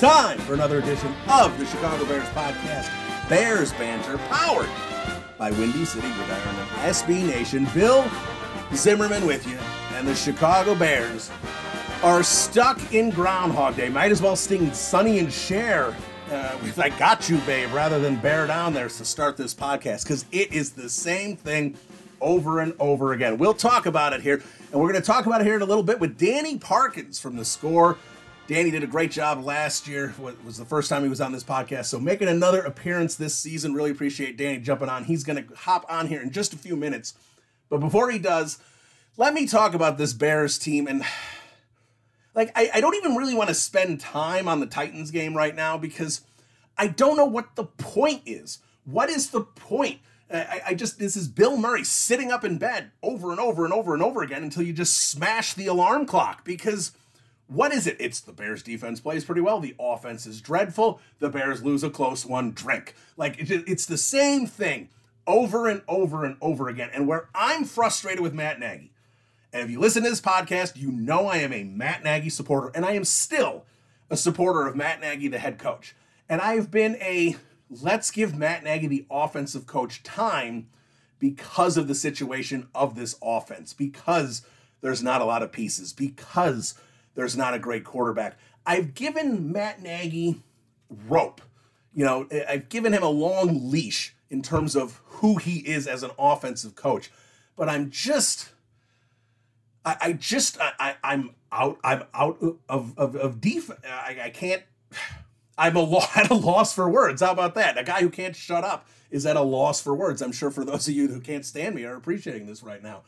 Time for another edition of the Chicago Bears podcast, Bears Banter, powered by Windy City Gridiron SB Nation. Bill Zimmerman with you, and the Chicago Bears are stuck in Groundhog Day. Might as well sting Sonny and Cher uh, with I Got You, Babe, rather than Bear Down there to start this podcast, because it is the same thing over and over again. We'll talk about it here, and we're going to talk about it here in a little bit with Danny Parkins from The Score. Danny did a great job last year. It was the first time he was on this podcast. So making another appearance this season. Really appreciate Danny jumping on. He's going to hop on here in just a few minutes. But before he does, let me talk about this Bears team. And like, I, I don't even really want to spend time on the Titans game right now because I don't know what the point is. What is the point? I, I, just this is Bill Murray sitting up in bed over and over and over and over again until you just smash the alarm clock because what is it? It's the Bears defense plays pretty well. The offense is dreadful. The Bears lose a close one. Drink. Like it's the same thing over and over and over again. And where I'm frustrated with Matt Nagy, and if you listen to this podcast, you know I am a Matt Nagy supporter, and I am still a supporter of Matt Nagy, the head coach. And I've been a let's give Matt Nagy the offensive coach time because of the situation of this offense, because there's not a lot of pieces, because there's not a great quarterback. I've given Matt Nagy rope. You know, I've given him a long leash in terms of who he is as an offensive coach. But I'm just I, I just I, I am out I'm out of of, of defense. I, I can't I'm a lo- at a loss for words. How about that? A guy who can't shut up is at a loss for words. I'm sure for those of you who can't stand me are appreciating this right now.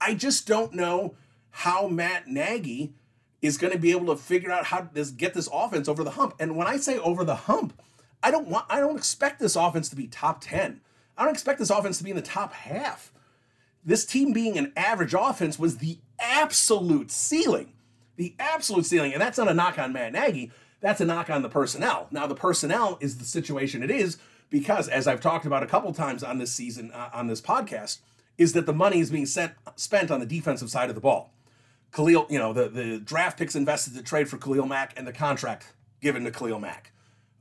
I just don't know how Matt Nagy is going to be able to figure out how to get this offense over the hump. And when I say over the hump, I don't want I don't expect this offense to be top 10. I don't expect this offense to be in the top half. This team being an average offense was the absolute ceiling. The absolute ceiling. And that's not a knock on Matt Nagy. That's a knock on the personnel. Now, the personnel is the situation it is because, as I've talked about a couple times on this season, uh, on this podcast, is that the money is being sent, spent on the defensive side of the ball. Khalil, you know, the, the draft picks invested to trade for Khalil Mack and the contract given to Khalil Mack.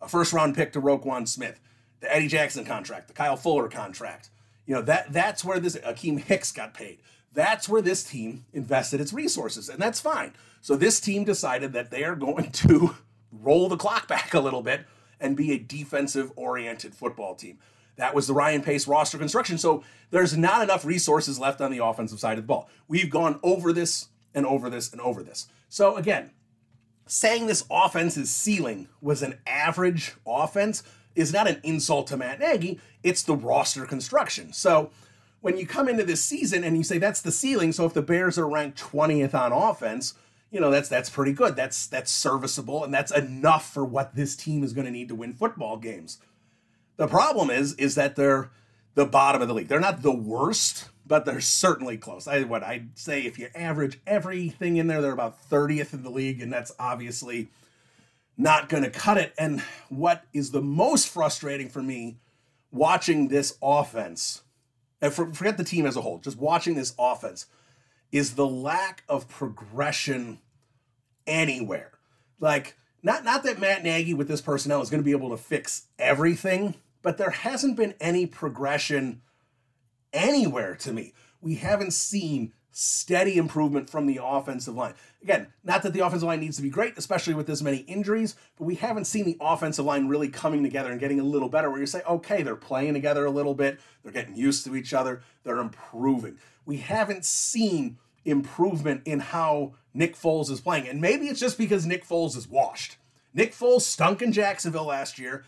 A first round pick to Roquan Smith, the Eddie Jackson contract, the Kyle Fuller contract. You know, that that's where this Akiem Hicks got paid. That's where this team invested its resources, and that's fine. So this team decided that they are going to roll the clock back a little bit and be a defensive oriented football team. That was the Ryan Pace roster construction. So there's not enough resources left on the offensive side of the ball. We've gone over this and over this and over this. So again, saying this offense's ceiling was an average offense is not an insult to Matt Nagy, it's the roster construction. So when you come into this season and you say that's the ceiling, so if the Bears are ranked 20th on offense, you know that's that's pretty good. That's that's serviceable and that's enough for what this team is going to need to win football games. The problem is is that they're the bottom of the league. They're not the worst, but they're certainly close. I what I'd say if you average everything in there, they're about 30th in the league, and that's obviously not going to cut it. And what is the most frustrating for me watching this offense, and forget the team as a whole, just watching this offense, is the lack of progression anywhere. Like, not, not that Matt Nagy with this personnel is going to be able to fix everything, but there hasn't been any progression anywhere to me. We haven't seen steady improvement from the offensive line. Again, not that the offensive line needs to be great, especially with this many injuries, but we haven't seen the offensive line really coming together and getting a little better where you say, okay, they're playing together a little bit, they're getting used to each other, they're improving. We haven't seen improvement in how Nick Foles is playing. And maybe it's just because Nick Foles is washed. Nick Foles stunk in Jacksonville last year.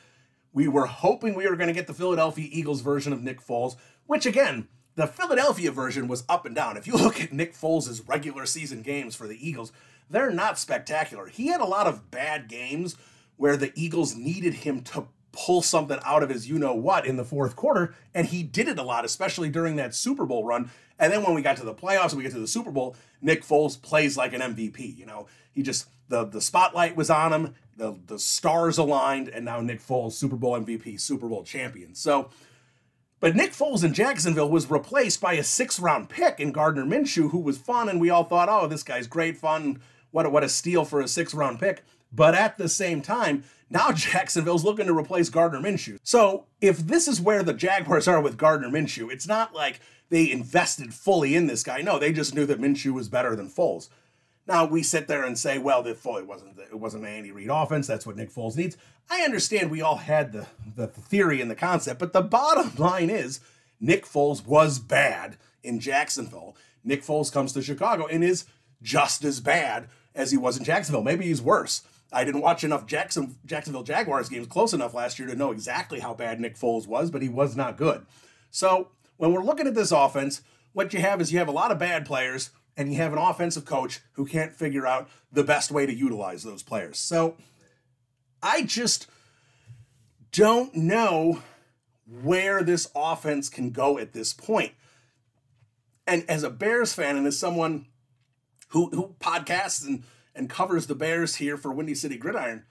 We were hoping we were going to get the Philadelphia Eagles version of Nick Foles, which again, the Philadelphia version was up and down. If you look at Nick Foles' regular season games for the Eagles, they're not spectacular. He had a lot of bad games where the Eagles needed him to pull something out of his you know what in the fourth quarter, and he did it a lot, especially during that Super Bowl run. And then when we got to the playoffs and we get to the Super Bowl, Nick Foles plays like an MVP. You know, he just the the spotlight was on him, the the stars aligned, and now Nick Foles, Super Bowl MVP, Super Bowl champion. So but Nick Foles in Jacksonville was replaced by a six round pick in Gardner Minshew, who was fun, and we all thought, oh, this guy's great fun. What a, what a steal for a six round pick. But at the same time, now Jacksonville's looking to replace Gardner Minshew. So if this is where the Jaguars are with Gardner Minshew, it's not like they invested fully in this guy. No, they just knew that Minshew was better than Foles. Now we sit there and say, well, it wasn't it wasn't an Andy Reid offense. That's what Nick Foles needs. I understand we all had the, the theory and the concept, but the bottom line is Nick Foles was bad in Jacksonville. Nick Foles comes to Chicago and is just as bad as he was in Jacksonville. Maybe he's worse. I didn't watch enough Jackson Jacksonville Jaguars games close enough last year to know exactly how bad Nick Foles was, but he was not good. So when we're looking at this offense, what you have is you have a lot of bad players and you have an offensive coach who can't figure out the best way to utilize those players. So I just don't know where this offense can go at this point. And as a Bears fan and as someone who, who podcasts and, and covers the Bears here for Windy City Gridiron,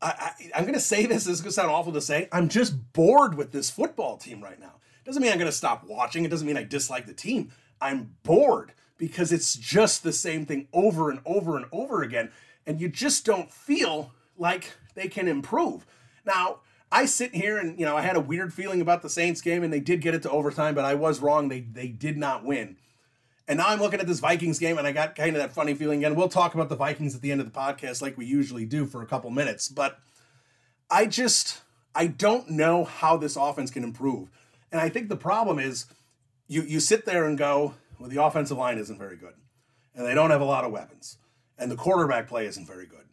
I, I, am going to say this, this is going to sound awful to say. I'm just bored with this football team right now. Doesn't mean I'm going to stop watching. It doesn't mean I dislike the team. I'm bored because it's just the same thing over and over and over again. And you just don't feel like they can improve. Now, I sit here and, you know, I had a weird feeling about the Saints game and they did get it to overtime, but I was wrong. They they did not win. And now I'm looking at this Vikings game and I got kind of that funny feeling again. We'll talk about the Vikings at the end of the podcast like we usually do for a couple minutes, but I just I don't know how this offense can improve. And I think the problem is you you sit there and go, well, the offensive line isn't very good, and they don't have a lot of weapons, and the quarterback play isn't very good,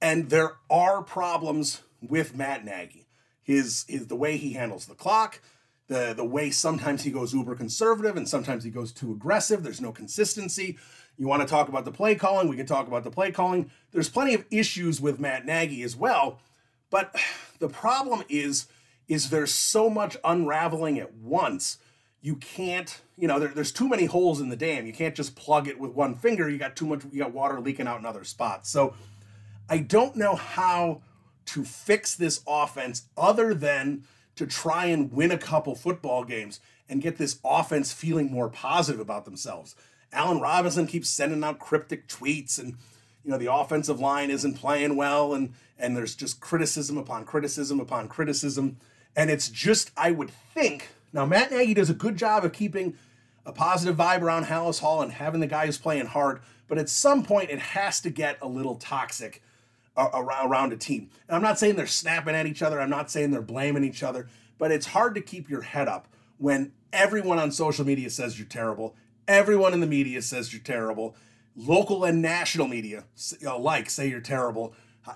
and there are problems with Matt Nagy. His his the way he handles the clock, the the way sometimes he goes uber conservative and sometimes he goes too aggressive. There's no consistency. You want to talk about the play calling? We can talk about the play calling. There's plenty of issues with Matt Nagy as well, but the problem is is there's so much unraveling at once you can't, you know, there, there's too many holes in the dam. You can't just plug it with one finger. You got too much, you got water leaking out in other spots. So I don't know how to fix this offense other than to try and win a couple football games and get this offense feeling more positive about themselves. Allen Robinson keeps sending out cryptic tweets and you know the offensive line isn't playing well and and there's just criticism upon criticism upon criticism and it's just I would think now, Matt Nagy does a good job of keeping a positive vibe around Halas Hall and having the guys playing hard, but at some point it has to get a little toxic uh, around a team. And I'm not saying they're snapping at each other, I'm not saying they're blaming each other, but it's hard to keep your head up when everyone on social media says you're terrible, everyone in the media says you're terrible, local and national media alike say you're terrible.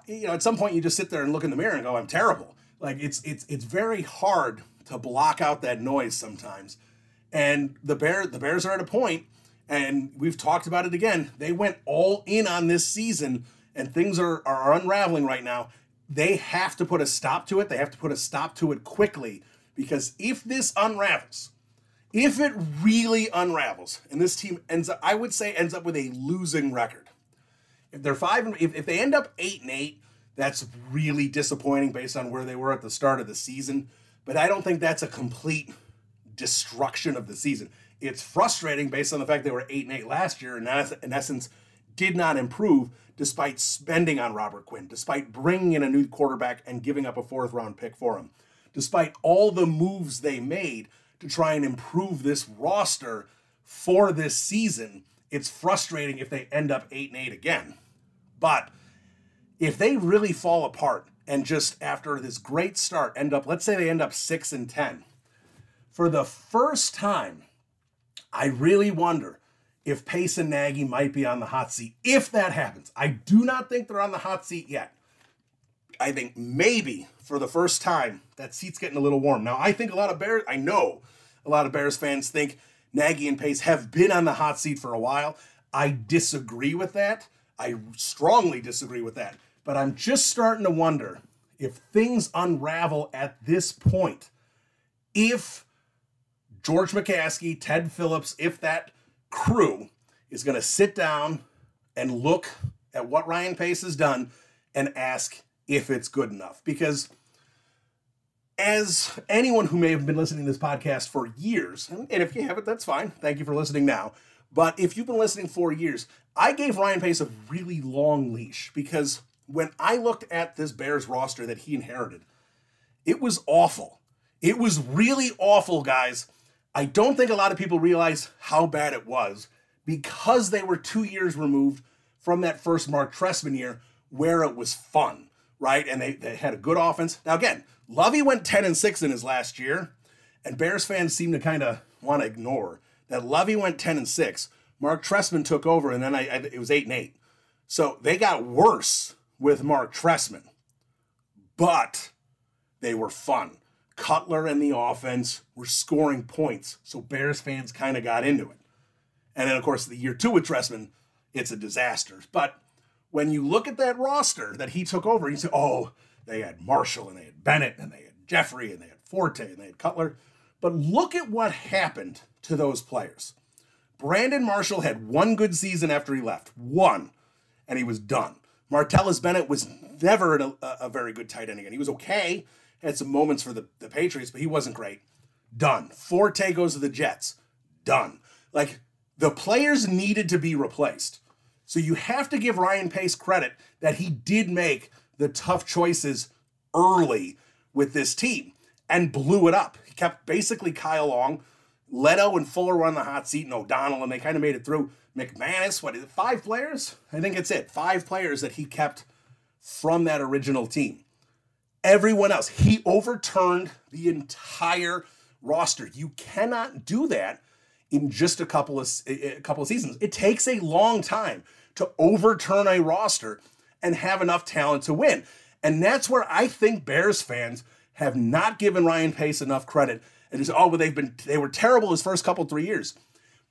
You know, at some point you just sit there and look in the mirror and go, "I'm terrible." Like it's it's it's very hard to block out that noise sometimes. And the bear the Bears are at a point, and we've talked about it again. They went all in on this season, and things are, are unraveling right now. They have to put a stop to it. They have to put a stop to it quickly because if this unravels, if it really unravels, and this team ends up, I would say ends up with a losing record. If they're five, if, if they end up eight and eight, that's really disappointing based on where they were at the start of the season. But I don't think that's a complete destruction of the season. It's frustrating based on the fact they were 8 and 8 last year and in essence did not improve despite spending on Robert Quinn, despite bringing in a new quarterback and giving up a fourth round pick for him, despite all the moves they made to try and improve this roster for this season. It's frustrating if they end up 8 and 8 again. But if they really fall apart and just after this great start end up let's say they end up 6 and 10 for the first time I really wonder if Pace and Nagy might be on the hot seat. If that happens, I do not think they're on the hot seat yet. I think maybe for the first time that seat's getting a little warm. Now, I think a lot of Bears, I know a lot of Bears fans think Nagy and Pace have been on the hot seat for a while. I disagree with that. I strongly disagree with that. But I'm just starting to wonder if things unravel at this point, if George McCaskey, Ted Phillips, if that crew is going to sit down and look at what Ryan Pace has done and ask if it's good enough. Because as anyone who may have been listening to this podcast for years, and if you haven't, that's fine. Thank you for listening now. But if you've been listening for years, I gave Ryan Pace a really long leash because when I looked at this Bears roster that he inherited, it was awful. It was really awful, guys. I don't think a lot of people realize how bad it was because they were two years removed from that first Mark Trestman year where it was fun, right? And they, they had a good offense. Now, again, Lovie went 10 and 6 in his last year, and Bears fans seem to kind of want to ignore that Lovie went 10 and 6. Mark Trestman took over, and then I, I, it was 8 and 8. So they got worse with Mark Trestman, but they were fun. Cutler and the offense were scoring points, so Bears fans kind of got into it. And then, of course, the year two with Trestman, it's a disaster. But when you look at that roster that he took over, you say, oh, they had Marshall and they had Bennett and they had Jeffery and they had Forte and they had Cutler. But look at what happened to those players. Brandon Marshall had one good season after he left, one, and he was done. Martellus Bennett was never a, a very good tight end again. He was okay, had some moments for the, the Patriots, but he wasn't great. Done. Forte goes to the Jets. Done. Like the players needed to be replaced. So you have to give Ryan Pace credit that he did make the tough choices early with this team and blew it up. He kept basically Kyle Long, Leno and Fuller were on the hot seat, and O'Donnell, and they kind of made it through. McManis, what is it, five players? I think it's it. Five players that he kept from that original team everyone else. He overturned the entire roster. You cannot do that in just a couple of a couple of seasons. It takes a long time to overturn a roster and have enough talent to win. And that's where I think Bears fans have not given Ryan Pace enough credit. And just oh, well, they've been they were terrible his first couple three years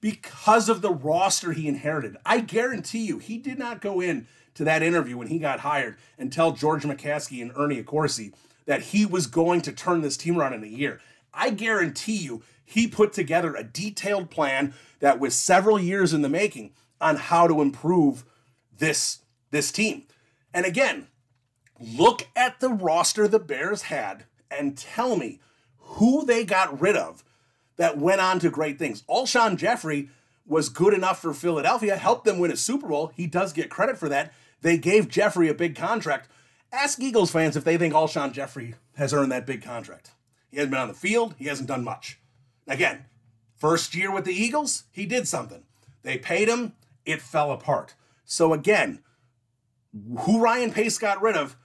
because of the roster he inherited. I guarantee you, he did not go in to that interview when he got hired and tell George McCaskey and Ernie Accorsi that he was going to turn this team around in a year. I guarantee you, he put together a detailed plan that was several years in the making on how to improve this this team. And again, look at the roster the Bears had and tell me who they got rid of that went on to great things. Alshon Jeffery was good enough for Philadelphia, helped them win a Super Bowl. He does get credit for that. They gave Jeffery a big contract. Ask Eagles fans if they think Alshon Jeffery has earned that big contract. He hasn't been on the field, he hasn't done much. Again, first year with the Eagles, he did something. They paid him, it fell apart. So again, who Ryan Pace got rid of,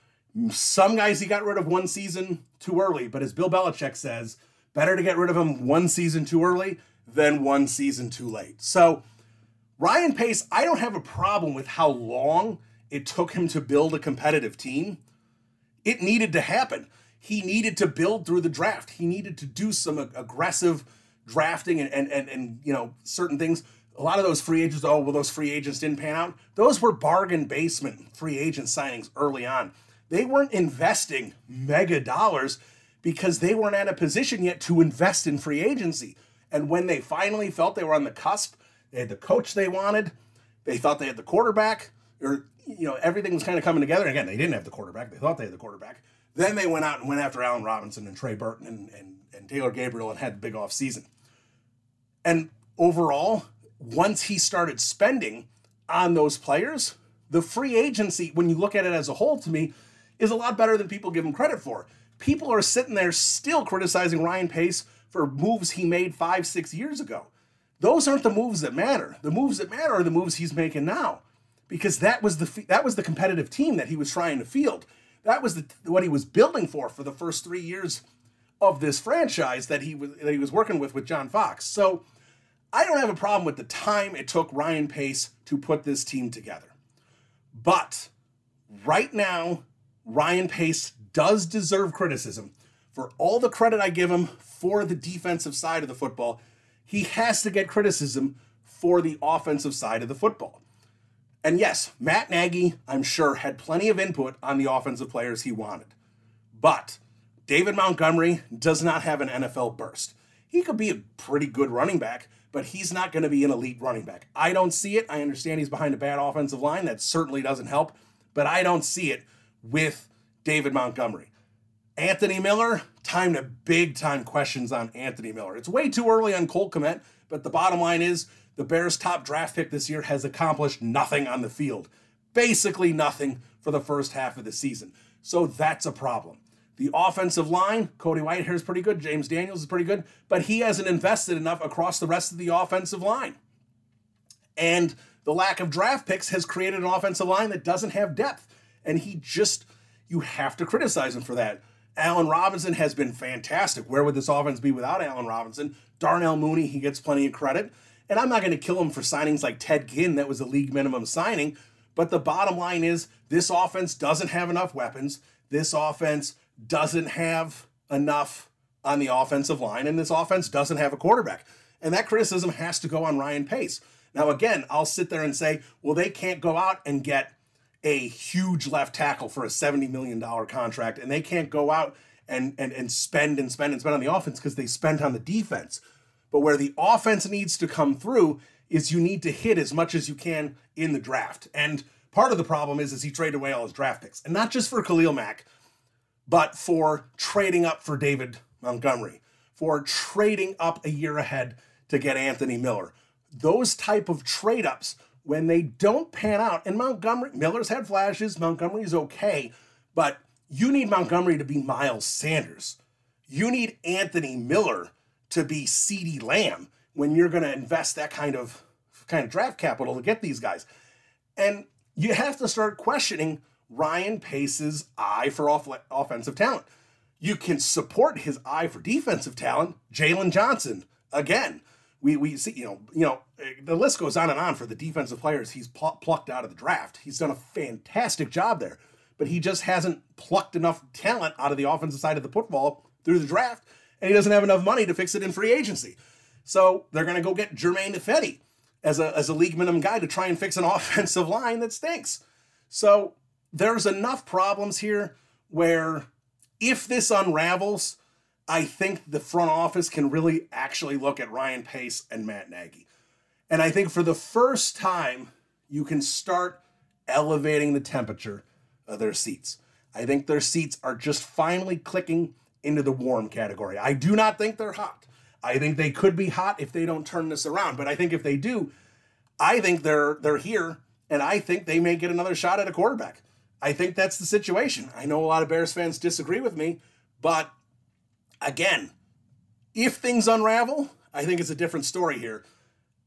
some guys he got rid of one season too early, but as Bill Belichick says, better to get rid of him one season too early than one season too late. So Ryan Pace, I don't have a problem with how long it took him to build a competitive team. It needed to happen. He needed to build through the draft. He needed to do some aggressive drafting and, and, and, and you know certain things. A lot of those free agents, oh, well, those free agents didn't pan out. Those were bargain basement free agent signings early on. They weren't investing mega dollars because they weren't at a position yet to invest in free agency. And when they finally felt they were on the cusp, they had the coach they wanted, they thought they had the quarterback, or you know, everything was kind of coming together. Again, they didn't have the quarterback. They thought they had the quarterback. Then they went out and went after Allen Robinson and Trey Burton and, and, and Taylor Gabriel and had the big off season. And overall, once he started spending on those players, the free agency, when you look at it as a whole, to me, is a lot better than people give him credit for. People are sitting there still criticizing Ryan Pace for moves he made five, six years ago. Those aren't the moves that matter. The moves that matter are the moves he's making now, because that was the that was the competitive team that he was trying to field. That was the, what he was building for for the first three years of this franchise that he was that he was working with with John Fox. So I don't have a problem with the time it took Ryan Pace to put this team together. But right now, Ryan Pace does deserve criticism for all the credit I give him for the defensive side of the football. He has to get criticism for the offensive side of the football. And yes, Matt Nagy, I'm sure, had plenty of input on the offensive players he wanted. But David Montgomery does not have an NFL burst. He could be a pretty good running back, but he's not going to be an elite running back. I don't see it. I understand he's behind a bad offensive line. That certainly doesn't help, but I don't see it with David Montgomery. Anthony Miller, time to big time questions on Anthony Miller. It's way too early on Cole Kmet, but the bottom line is the Bears' top draft pick this year has accomplished nothing on the field. Basically, nothing for the first half of the season. So that's a problem. The offensive line, Cody Whitehair is pretty good. James Daniels is pretty good, but he hasn't invested enough across the rest of the offensive line. And the lack of draft picks has created an offensive line that doesn't have depth. And he just, you have to criticize him for that. Allen Robinson has been fantastic. Where would this offense be without Allen Robinson? Darnell Mooney, he gets plenty of credit. And I'm not going to kill him for signings like Ted Ginn, that was a league minimum signing. But the bottom line is this offense doesn't have enough weapons. This offense doesn't have enough on the offensive line, and this offense doesn't have a quarterback. And that criticism has to go on Ryan Pace. Now, again, I'll sit there and say, well, they can't go out and get a huge left tackle for a $70 million contract, and they can't go out and, and, and spend and spend and spend on the offense because they spent on the defense. But where the offense needs to come through is you need to hit as much as you can in the draft. And part of the problem is, is he traded away all his draft picks. And not just for Khalil Mack, but for trading up for David Montgomery, for trading up a year ahead to get Anthony Miller. Those type of trade ups, when they don't pan out, and Montgomery, Miller's had flashes, Montgomery's okay, but you need Montgomery to be Miles Sanders. You need Anthony Miller to be CeeDee Lamb when you're going to invest that kind of kind of draft capital to get these guys. And you have to start questioning Ryan Pace's eye for off- offensive talent. You can support his eye for defensive talent. Jaylon Johnson, again, we, we see, you know, you know, the list goes on and on for the defensive players he's pl- plucked out of the draft. He's done a fantastic job there, but he just hasn't plucked enough talent out of the offensive side of the football through the draft, and he doesn't have enough money to fix it in free agency. So they're going to go get Germain Ifedi as a, as a league minimum guy to try and fix an offensive line that stinks. So there's enough problems here where if this unravels, I think the front office can really actually look at Ryan Pace and Matt Nagy. And I think for the first time, you can start elevating the temperature of their seats. I think their seats are just finally clicking into the warm category. I do not think they're hot. I think they could be hot if they don't turn this around, but I think if they do, I think they're they're here and I think they may get another shot at a quarterback. I think that's the situation. I know a lot of Bears fans disagree with me, but again, if things unravel, I think it's a different story here.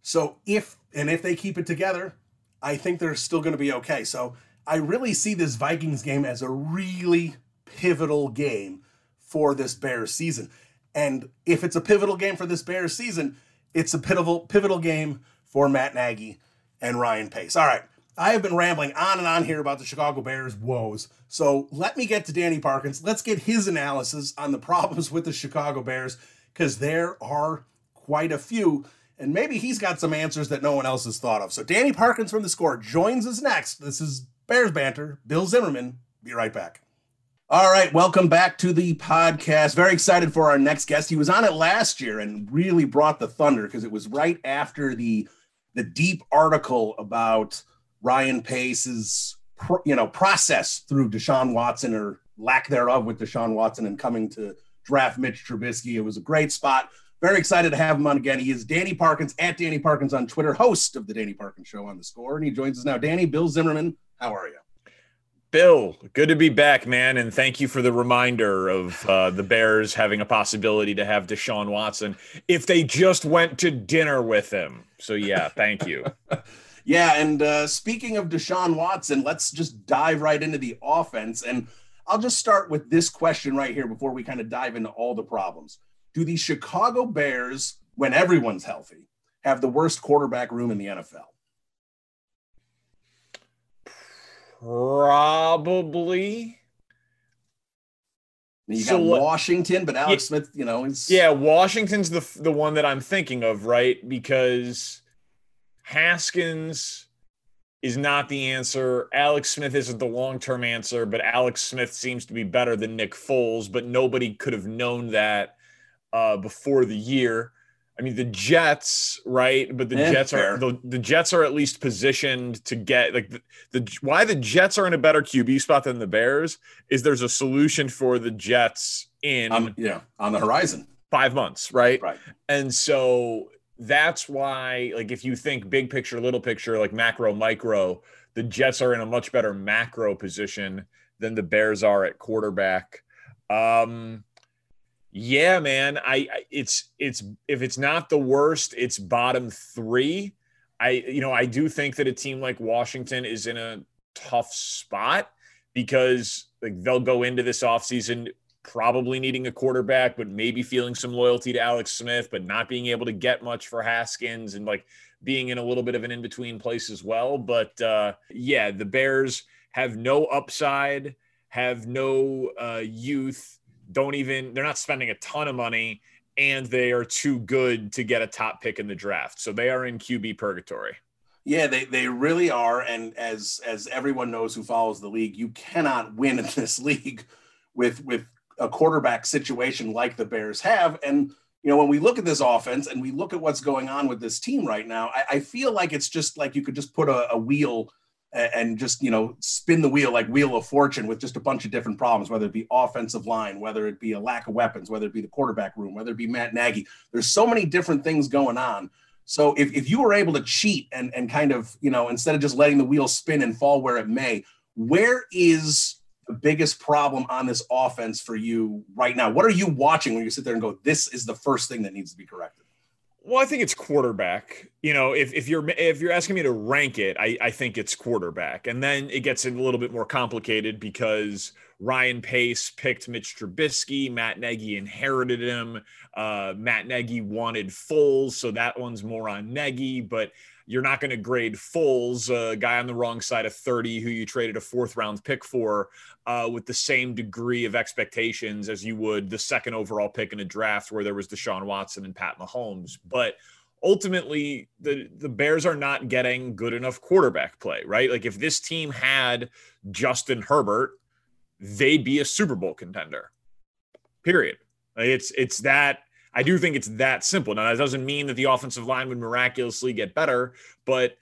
So if and if they keep it together, I think they're still going to be okay. So I really see this Vikings game as a really pivotal game for this Bears season. And if it's a pivotal game for this Bears season, it's a pivotal pivotal game for Matt Nagy and Ryan Pace. All right. I have been rambling on and on here about the Chicago Bears' woes. So let me get to Danny Parkins. Let's get his analysis on the problems with the Chicago Bears, because there are quite a few. And maybe he's got some answers that no one else has thought of. So Danny Parkins from the score joins us next. This is Bears Banter. Bill Zimmerman. Be right back. All right, welcome back to the podcast. Very excited for our next guest. He was on it last year and really brought the thunder because it was right after the the deep article about Ryan Pace's you know process through Deshaun Watson or lack thereof with Deshaun Watson and coming to draft Mitch Trubisky. It was a great spot. Very excited to have him on again. He is Danny Parkins at Danny Parkins on Twitter, host of the Danny Parkins Show on the Score, and he joins us now. Danny, Bill Zimmerman, how are you? Bill, good to be back, man, and thank you for the reminder of uh, the Bears having a possibility to have Deshaun Watson if they just went to dinner with him. So yeah, thank you. yeah, and uh, speaking of Deshaun Watson, let's just dive right into the offense, and I'll just start with this question right here before we kind of dive into all the problems do the Chicago Bears, when everyone's healthy, have the worst quarterback room in the NFL? Probably. You got Washington, but Alex yeah, Smith, you know, yeah. Washington's the the one that I'm thinking of, right? Because Haskins is not the answer. Alex Smith isn't the long term answer, but Alex Smith seems to be better than Nick Foles. But nobody could have known that uh, before the year. I mean, the Jets, right? But the yeah, Jets are the, the, Jets are at least positioned to get like the, the why the Jets are in a better QB spot than the Bears is there's a solution for the Jets in um, yeah on the horizon five months, right? Right. And so that's why, like, if you think big picture, little picture, like macro, micro, the Jets are in a much better macro position than the Bears are at quarterback. Um, yeah, man. I, I it's it's if it's not the worst, it's bottom three. I you know I do think that a team like Washington is in a tough spot because like they'll go into this offseason probably needing a quarterback, but maybe feeling some loyalty to Alex Smith, but not being able to get much for Haskins and like being in a little bit of an in between place as well. But uh, yeah, the Bears have no upside, have no uh, youth don't even they're not spending a ton of money and they are too good to get a top pick in the draft. So they are in QB purgatory. Yeah, they, they really are. And as as everyone knows who follows the league, you cannot win in this league with with a quarterback situation like the Bears have. And you know, when we look at this offense and we look at what's going on with this team right now, I, I feel like it's just like you could just put a, a wheel and just you know spin the wheel like wheel of fortune with just a bunch of different problems whether it be offensive line whether it be a lack of weapons whether it be the quarterback room whether it be matt nagy there's so many different things going on so if, if you were able to cheat and and kind of you know instead of just letting the wheel spin and fall where it may where is the biggest problem on this offense for you right now what are you watching when you sit there and go this is the first thing that needs to be corrected well, I think it's quarterback. You know, if, if you're if you're asking me to rank it, I, I think it's quarterback. And then it gets a little bit more complicated because Ryan Pace picked Mitch Trubisky, Matt Nagy inherited him. Uh, Matt Nagy wanted Foles, so that one's more on Nagy. But you're not going to grade Foles, a guy on the wrong side of 30 who you traded a fourth round pick for, uh, with the same degree of expectations as you would the second overall pick in a draft where there was Deshaun Watson and Pat Mahomes. But ultimately, the, the Bears are not getting good enough quarterback play, right? Like if this team had Justin Herbert, they'd be a Super Bowl contender. Period. It's it's that I do think it's that simple. Now, that doesn't mean that the offensive line would miraculously get better, but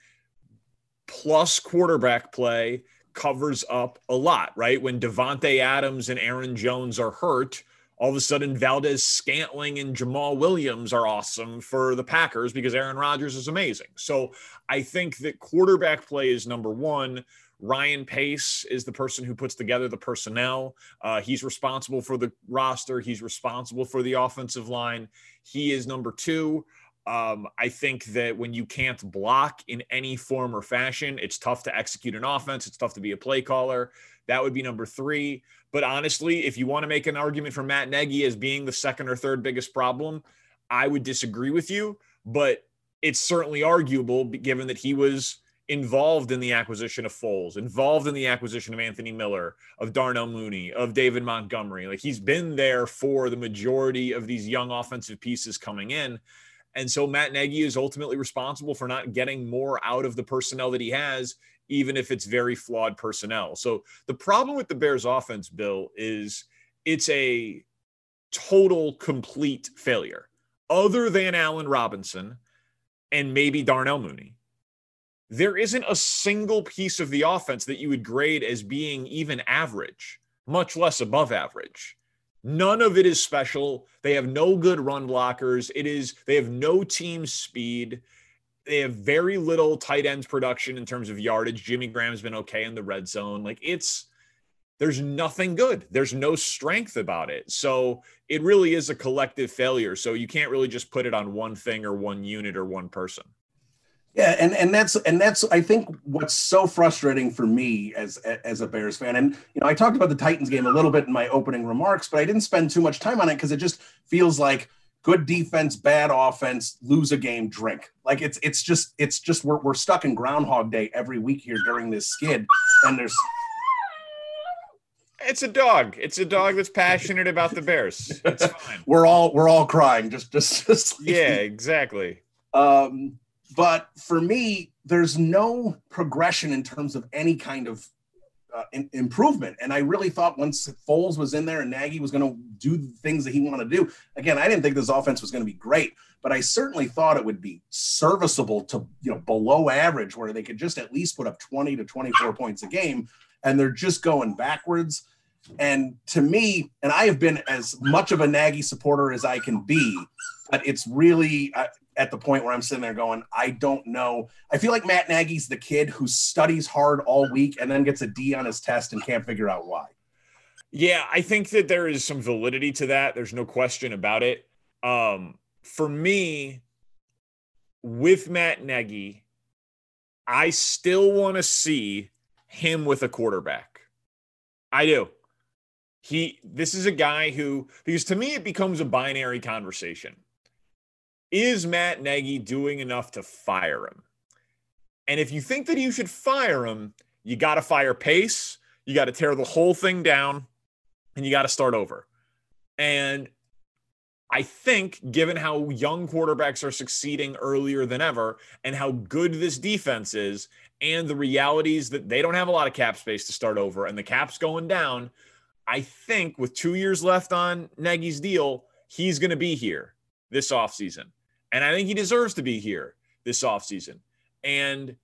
plus quarterback play covers up a lot, right? When Davante Adams and Aaron Jones are hurt, all of a sudden Valdes-Scantling and Jamaal Williams are awesome for the Packers because Aaron Rodgers is amazing. So I think that quarterback play is number one. Ryan Pace is the person who puts together the personnel. Uh, he's responsible for the roster. He's responsible for the offensive line. He is number two. Um, I think that when you can't block in any form or fashion, it's tough to execute an offense. It's tough to be a play caller. That would be number three. But honestly, if you want to make an argument for Matt Nagy as being the second or third biggest problem, I would disagree with you. But it's certainly arguable given that he was involved in the acquisition of Foles, involved in the acquisition of Anthony Miller, of Darnell Mooney, of David Montgomery. Like he's been there for the majority of these young offensive pieces coming in. And so Matt Nagy is ultimately responsible for not getting more out of the personnel that he has, even if it's very flawed personnel. So the problem with the Bears offense, Bill, is it's a total complete failure, other than Allen Robinson and maybe Darnell Mooney there isn't a single piece of the offense that you would grade as being even average. much less above average. None of it is special. They have no good run blockers. It is they have no team speed. They have very little tight ends production in terms of yardage. Jimmy Graham's been okay in the red zone. Like it's there's nothing good. There's no strength about it. So it really is a collective failure. So you can't really just put it on one thing or one unit or one person. Yeah, and and that's and that's I think what's so frustrating for me as as a Bears fan. And you know, I talked about the Titans game a little bit in my opening remarks, but I didn't spend too much time on it because it just feels like good defense, bad offense, lose a game, drink. Like it's it's just it's just we're we're stuck in Groundhog Day every week here during this skid, and there's. It's a dog. It's a dog that's passionate about the Bears. It's fine. we're all we're all crying. Just just, just like, yeah, exactly. Um, but for me, there's no progression in terms of any kind of uh, in, improvement. And I really thought once Foles was in there and Nagy was going to do the things that he wanted to do, again, I didn't think this offense was going to be great, but I certainly thought it would be serviceable to, you know, below average where they could just at least put up 20 to 24 points a game. And they're just going backwards. And to me, and I have been as much of a Nagy supporter as I can be, but it's really, at the point where I'm sitting there going, I don't know. I feel like Matt Nagy's the kid who studies hard all week and then gets a D on his test and can't figure out why. Yeah, I think that there is some validity to that. There's no question about it. Um, for me, with Matt Nagy, I still want to see him with a quarterback. I do. He this is a guy who because to me it becomes a binary conversation is Matt Nagy doing enough to fire him? And if you think that you should fire him, you got to fire Pace, you got to tear the whole thing down, and you got to start over. And I think, given how young quarterbacks are succeeding earlier than ever, and how good this defense is, and the realities that they don't have a lot of cap space to start over, and the cap's going down, I think with two years left on Nagy's deal, he's going to be here this offseason. And I think he deserves to be here this offseason. And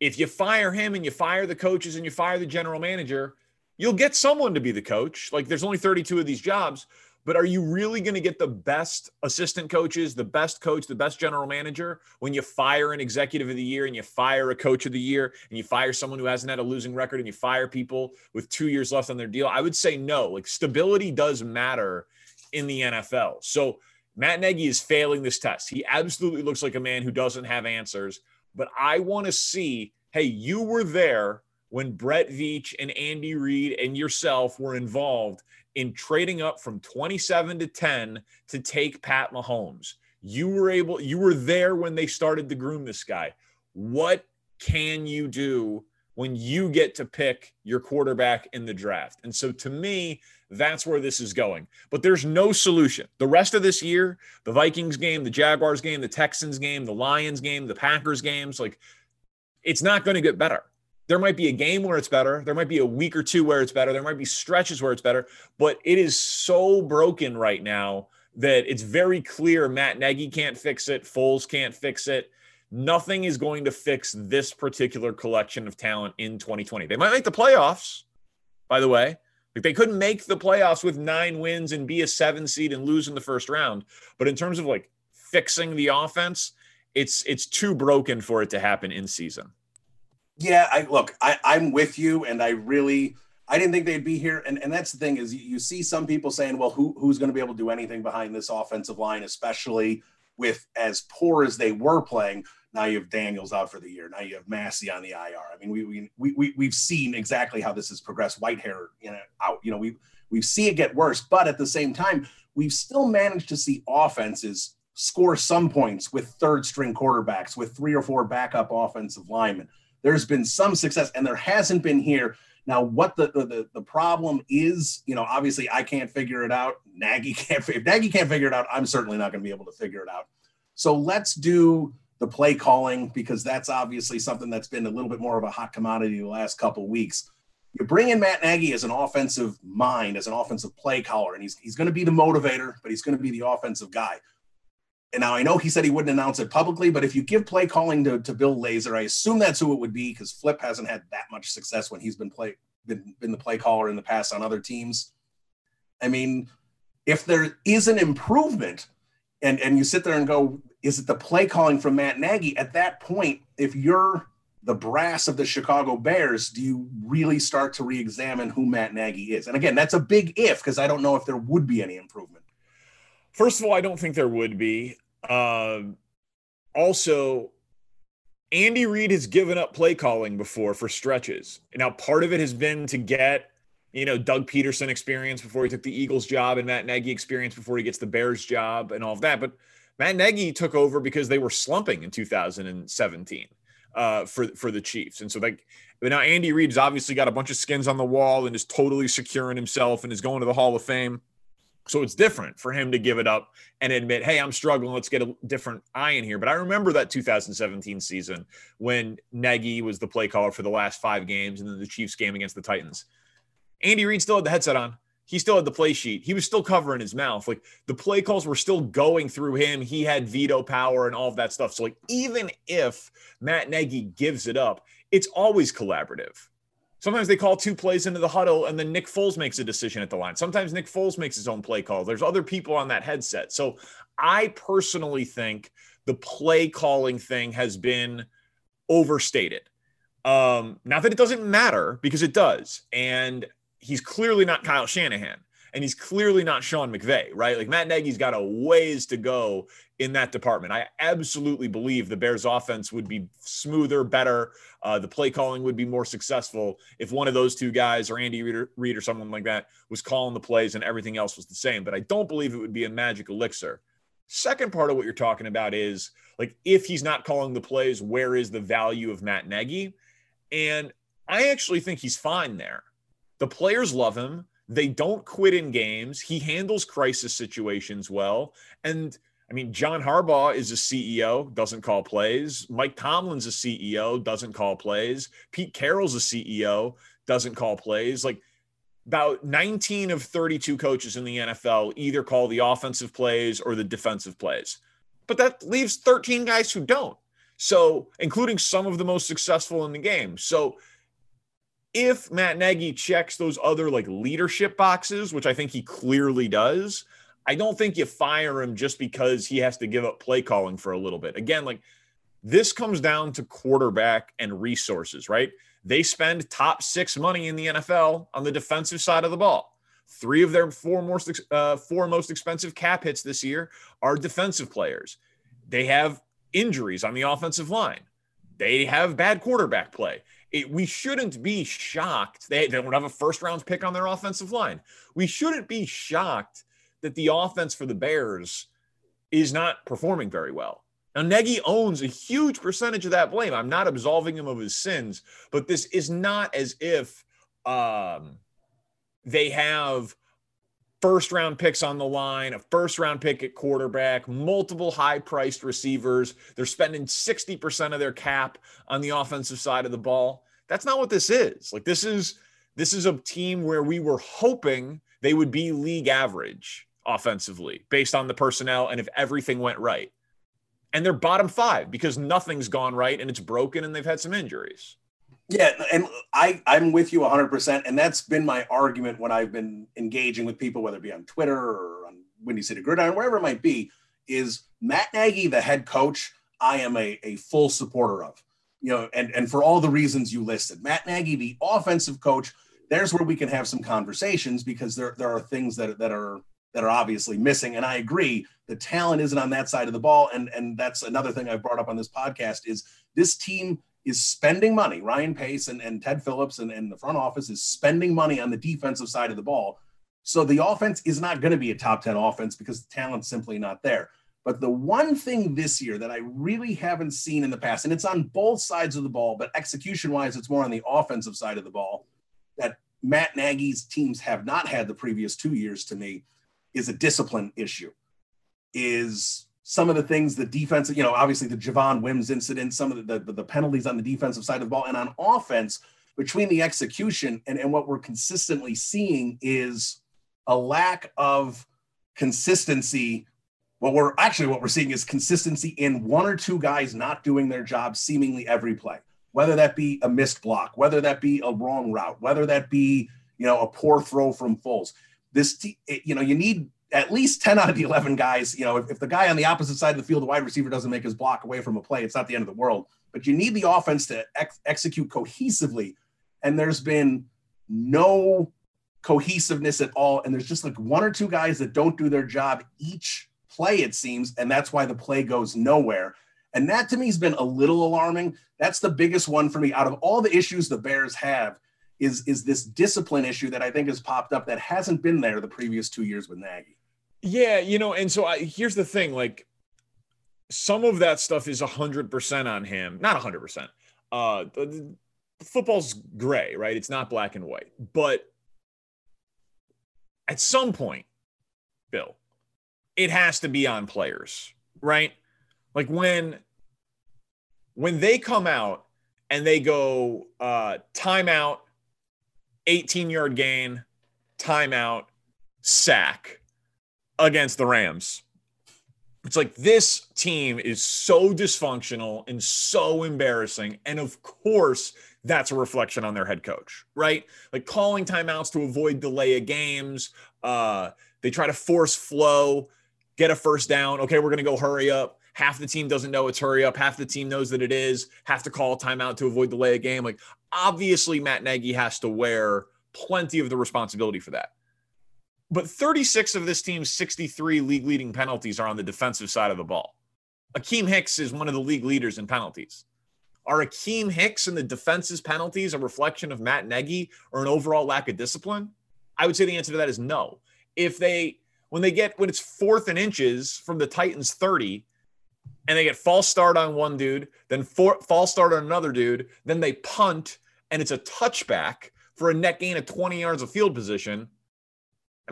if you fire him and you fire the coaches and you fire the general manager, you'll get someone to be the coach. Like there's only 32 of these jobs, but are you really going to get the best assistant coaches, the best coach, the best general manager when you fire an executive of the year and you fire a coach of the year and you fire someone who hasn't had a losing record and you fire people with 2 years left on their deal? I would say no. Like stability does matter in the NFL. So Matt Nagy is failing this test. He absolutely looks like a man who doesn't have answers. But I want to see hey, you were there when Brett Veach and Andy Reid and yourself were involved in trading up from 27 to 10 to take Pat Mahomes. You were able, you were there when they started to groom this guy. What can you do when you get to pick your quarterback in the draft? And so to me, that's where this is going. But there's no solution. The rest of this year, the Vikings game, the Jaguars game, the Texans game, the Lions game, the Packers games, like it's not going to get better. There might be a game where it's better. There might be a week or two where it's better. There might be stretches where it's better, but it is so broken right now that it's very clear Matt Nagy can't fix it. Foles can't fix it. Nothing is going to fix this particular collection of talent in 2020. They might make the playoffs, by the way. Like they couldn't make the playoffs with nine wins and be a seven seed and lose in the first round. But in terms of like fixing the offense, it's it's too broken for it to happen in season. Yeah, I look, I, I'm with you, and I really I didn't think they'd be here. And, and that's the thing is you, you see some people saying, well, who who's going to be able to do anything behind this offensive line, especially with as poor as they were playing. Now you have Daniels out for the year. Now you have Massie on the IR. I mean, we we we we've seen exactly how this has progressed. Whitehair, you know, out. You know, we we see it get worse, but at the same time, we've still managed to see offenses score some points with third string quarterbacks, with three or four backup offensive linemen. There's been some success, and there hasn't been here. Now, what the, the the problem is, you know, obviously I can't figure it out. Nagy can't. If Nagy can't figure it out, I'm certainly not going to be able to figure it out. So let's do the play calling because that's obviously something that's been a little bit more of a hot commodity the last couple weeks. You bring in Matt Nagy as an offensive mind, as an offensive play caller, and he's he's going to be the motivator, but he's going to be the offensive guy. And now I know he said he wouldn't announce it publicly, but if you give play calling to, to Bill Lazor, I assume that's who it would be because Flip hasn't had that much success when he's been play been, been the play caller in the past on other teams. I mean, if there is an improvement, and and you sit there and go, is it the play calling from Matt Nagy? At that point, if you're the brass of the Chicago Bears, do you really start to re-examine who Matt Nagy is? And again, that's a big if because I don't know if there would be any improvement. First of all, I don't think there would be. Uh, also, Andy Reid has given up play calling before for stretches. Now, part of it has been to get, you know, Doug Pederson experience before he took the Eagles job and Matt Nagy experience before he gets the Bears job and all of that. But Matt Nagy took over because they were slumping in 2017 uh, for for the Chiefs, and so like now Andy Reid's obviously got a bunch of skins on the wall and is totally secure in himself and is going to the Hall of Fame. So it's different for him to give it up and admit, hey, I'm struggling. Let's get a different eye in here. But I remember that 2017 season when Nagy was the play caller for the last five games and then the Chiefs game against the Titans. Andy Reid still had the headset on. He still had the play sheet. He was still covering his mouth. Like the play calls were still going through him. He had veto power and all of that stuff. So, like, even if Matt Nagy gives it up, it's always collaborative Sometimes they call two plays into the huddle and then Nick Foles makes a decision at the line. Sometimes Nick Foles makes his own play call. There's other people on that headset. So I personally think the play calling thing has been overstated. Um, not that it doesn't matter because it does. And he's clearly not Kyle Shanahan and he's clearly not Sean McVay, right? Like Matt Nagy's got a ways to go in that department. I absolutely believe the Bears offense would be smoother, better. Uh, the play calling would be more successful if one of those two guys or Andy Reid or, Reid or someone like that was calling the plays and everything else was the same. But I don't believe it would be a magic elixir. Second part of what you're talking about is like if he's not calling the plays, where is the value of Matt Nagy? And I actually think he's fine there. The players love him. They don't quit in games. He handles crisis situations well. And I mean, John Harbaugh is a CEO, doesn't call plays. Mike Tomlin's a CEO, doesn't call plays. Pete Carroll's a CEO, doesn't call plays. Like about 19 of 32 coaches in the NFL either call the offensive plays or the defensive plays. But that leaves 13 guys who don't. So, including some of the most successful in the game. So, if Matt Nagy checks those other like leadership boxes, which I think he clearly does, I don't think you fire him just because he has to give up play calling for a little bit. Again, like this comes down to quarterback and resources, right? They spend top six money in the NFL on the defensive side of the ball. Three of their four most uh, four most expensive cap hits this year are defensive players. They have injuries on the offensive line. They have bad quarterback play. It, we shouldn't be shocked. They, they don't have a first round pick on their offensive line. We shouldn't be shocked that the offense for the Bears is not performing very well. Now, Nagy owns a huge percentage of that blame. I'm not absolving him of his sins, but this is not as if um, they have first round picks on the line, a first round pick at quarterback, multiple high priced receivers. They're spending 60% of their cap on the offensive side of the ball. That's not what this is. Like this is this is a team where we were hoping they would be league average offensively based on the personnel and if everything went right. And they're bottom five because nothing's gone right and it's broken and they've had some injuries. Yeah, and I I'm with you 100%, and that's been my argument when I've been engaging with people, whether it be on Twitter or on Windy City Gridiron, wherever it might be. Is Matt Nagy the head coach? I am a, a full supporter of, you know, and and for all the reasons you listed, Matt Nagy, the offensive coach. There's where we can have some conversations because there there are things that that are that are obviously missing. And I agree, the talent isn't on that side of the ball. And and that's another thing I've brought up on this podcast is this team is spending money. Ryan Pace and, and Ted Phillips and, and the front office is spending money on the defensive side of the ball. So the offense is not going to be a top 10 offense because the talent's simply not there. But the one thing this year that I really haven't seen in the past, and it's on both sides of the ball, but execution wise, it's more on the offensive side of the ball that Matt Nagy's teams have not had the previous two years to me is a discipline issue. Is some of the things the defense, you know, obviously the Javon Wims incident, some of the, the, the penalties on the defensive side of the ball, and on offense, between the execution and, and what we're consistently seeing is a lack of consistency. What we're actually what we're seeing is consistency in one or two guys not doing their job seemingly every play. whether that be a missed block, whether that be a wrong route, whether that be, you know, a poor throw from Foles. This, you know, you need at least 10 out of the 11 guys. You know, if, if the guy on the opposite side of the field, the wide receiver doesn't make his block away from a play, it's not the end of the world. But you need the offense to ex- execute cohesively. And there's been no cohesiveness at all. And there's just like one or two guys that don't do their job each play, it seems. And that's why the play goes nowhere. And that to me has been a little alarming. That's the biggest one for me out of all the issues the Bears have is, is this discipline issue that I think has popped up that hasn't been there the previous two years with Nagy. Yeah, you know, and so I, here's the thing like some of that stuff is 100% on him. Not 100%. Uh, football's gray, right? It's not black and white. But at some point, Bill, it has to be on players, right? Like when when they come out and they go uh, timeout, 18 yard gain, timeout, sack against the Rams. It's like this team is so dysfunctional and so embarrassing. And of course, that's a reflection on their head coach, right? Like calling timeouts to avoid delay of games. Uh, they try to force flow, get a first down. Okay, we're going to go hurry up. Half the team doesn't know it's hurry up. Half the team knows that it is. Have to call a timeout to avoid delay of game. Like, obviously, Matt Nagy has to wear plenty of the responsibility for that. But 36 of this team's 63 league leading penalties are on the defensive side of the ball. Akiem Hicks is one of the league leaders in penalties. Are Akiem Hicks and the defense's penalties a reflection of Matt Nagy or an overall lack of discipline? I would say the answer to that is no. If they, when they get, when it's fourth and inches from the Titans 30, and they get false start on one dude, then for, false start on another dude, then they punt and it's a touchback for a net gain of 20 yards of field position.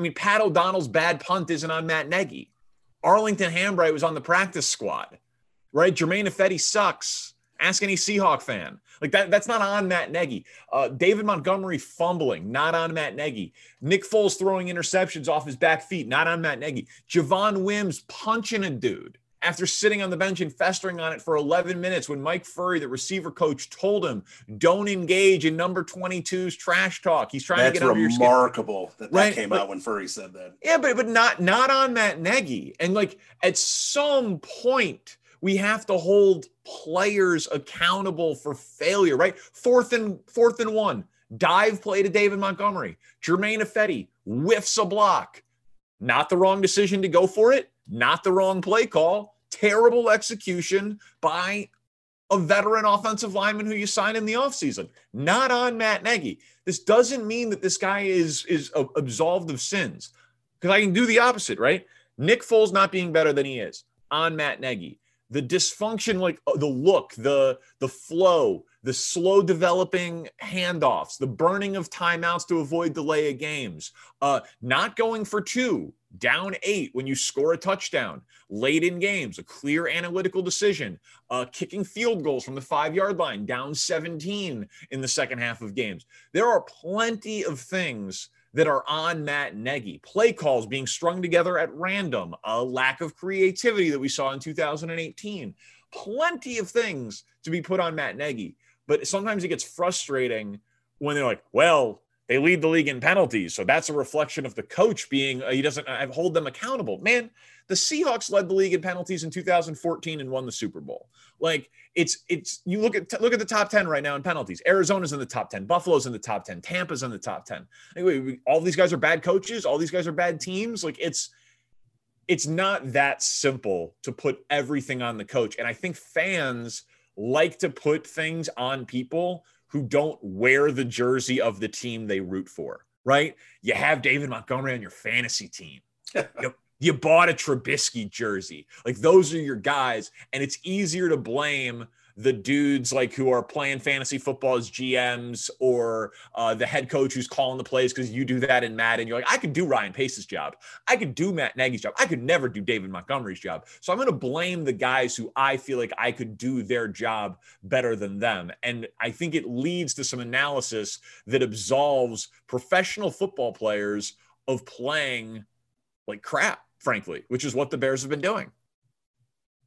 I mean, Pat O'Donnell's bad punt isn't on Matt Nagy. Arlington Hambright was on the practice squad, right? Germain Ifedi sucks. Ask any Seahawk fan. Like that, that's not on Matt Nagy. Uh, David Montgomery fumbling, not on Matt Nagy. Nick Foles throwing interceptions off his back feet, not on Matt Nagy. Javon Wims punching a dude after sitting on the bench and festering on it for 11 minutes when Mike Furrey, the receiver coach, told him, don't engage in number 22's trash talk. He's trying That's to get under your skin. remarkable that that Right, came but- out when Furrey said that. Yeah, but but not not on Matt Nagy. And like at some point, we have to hold players accountable for failure, right? Fourth and fourth and one, dive play to David Montgomery. Germain Ifedi whiffs a block. Not the wrong decision to go for it, not the wrong play call. Terrible execution by a veteran offensive lineman who you signed in the offseason. Not on Matt Nagy. This doesn't mean that this guy is is absolved of sins. Because I can do the opposite, right? Nick Foles not being better than he is on Matt Nagy. The dysfunction, like uh, the look, the the flow, the slow developing handoffs, the burning of timeouts to avoid delay of games, uh, not going for two, down eight when you score a touchdown, late in games, a clear analytical decision, uh, kicking field goals from the five yard line, down 17 in the second half of games. There are plenty of things that are on Matt Nagy. Play calls being strung together at random, a lack of creativity that we saw in 2018. Plenty of things to be put on Matt Nagy. But sometimes it gets frustrating when they're like, well, they lead the league in penalties. So that's a reflection of the coach being, uh, he doesn't uh, hold them accountable. Man, the Seahawks led the league in penalties in 2014 and won the Super Bowl. Like it's, it's, you look at, look at the top 10 right now in penalties. Arizona's in the top 10, Buffalo's in the top 10, Tampa's in the top 10. Anyway, we, all these guys are bad coaches. All these guys are bad teams. Like it's, it's not that simple to put everything on the coach. And I think fans like to put things on people who don't wear the jersey of the team they root for, right? You have David Montgomery on your fantasy team. you, you bought a Trubisky jersey. Like those are your guys. And it's easier to blame the dudes like who are playing fantasy football as GMs or uh, the head coach who's calling the plays because you do that in Madden. You're like, I could do Ryan Pace's job. I could do Matt Nagy's job. I could never do David Montgomery's job. So I'm going to blame the guys who I feel like I could do their job better than them. And I think it leads to some analysis that absolves professional football players of playing like crap, frankly, which is what the Bears have been doing.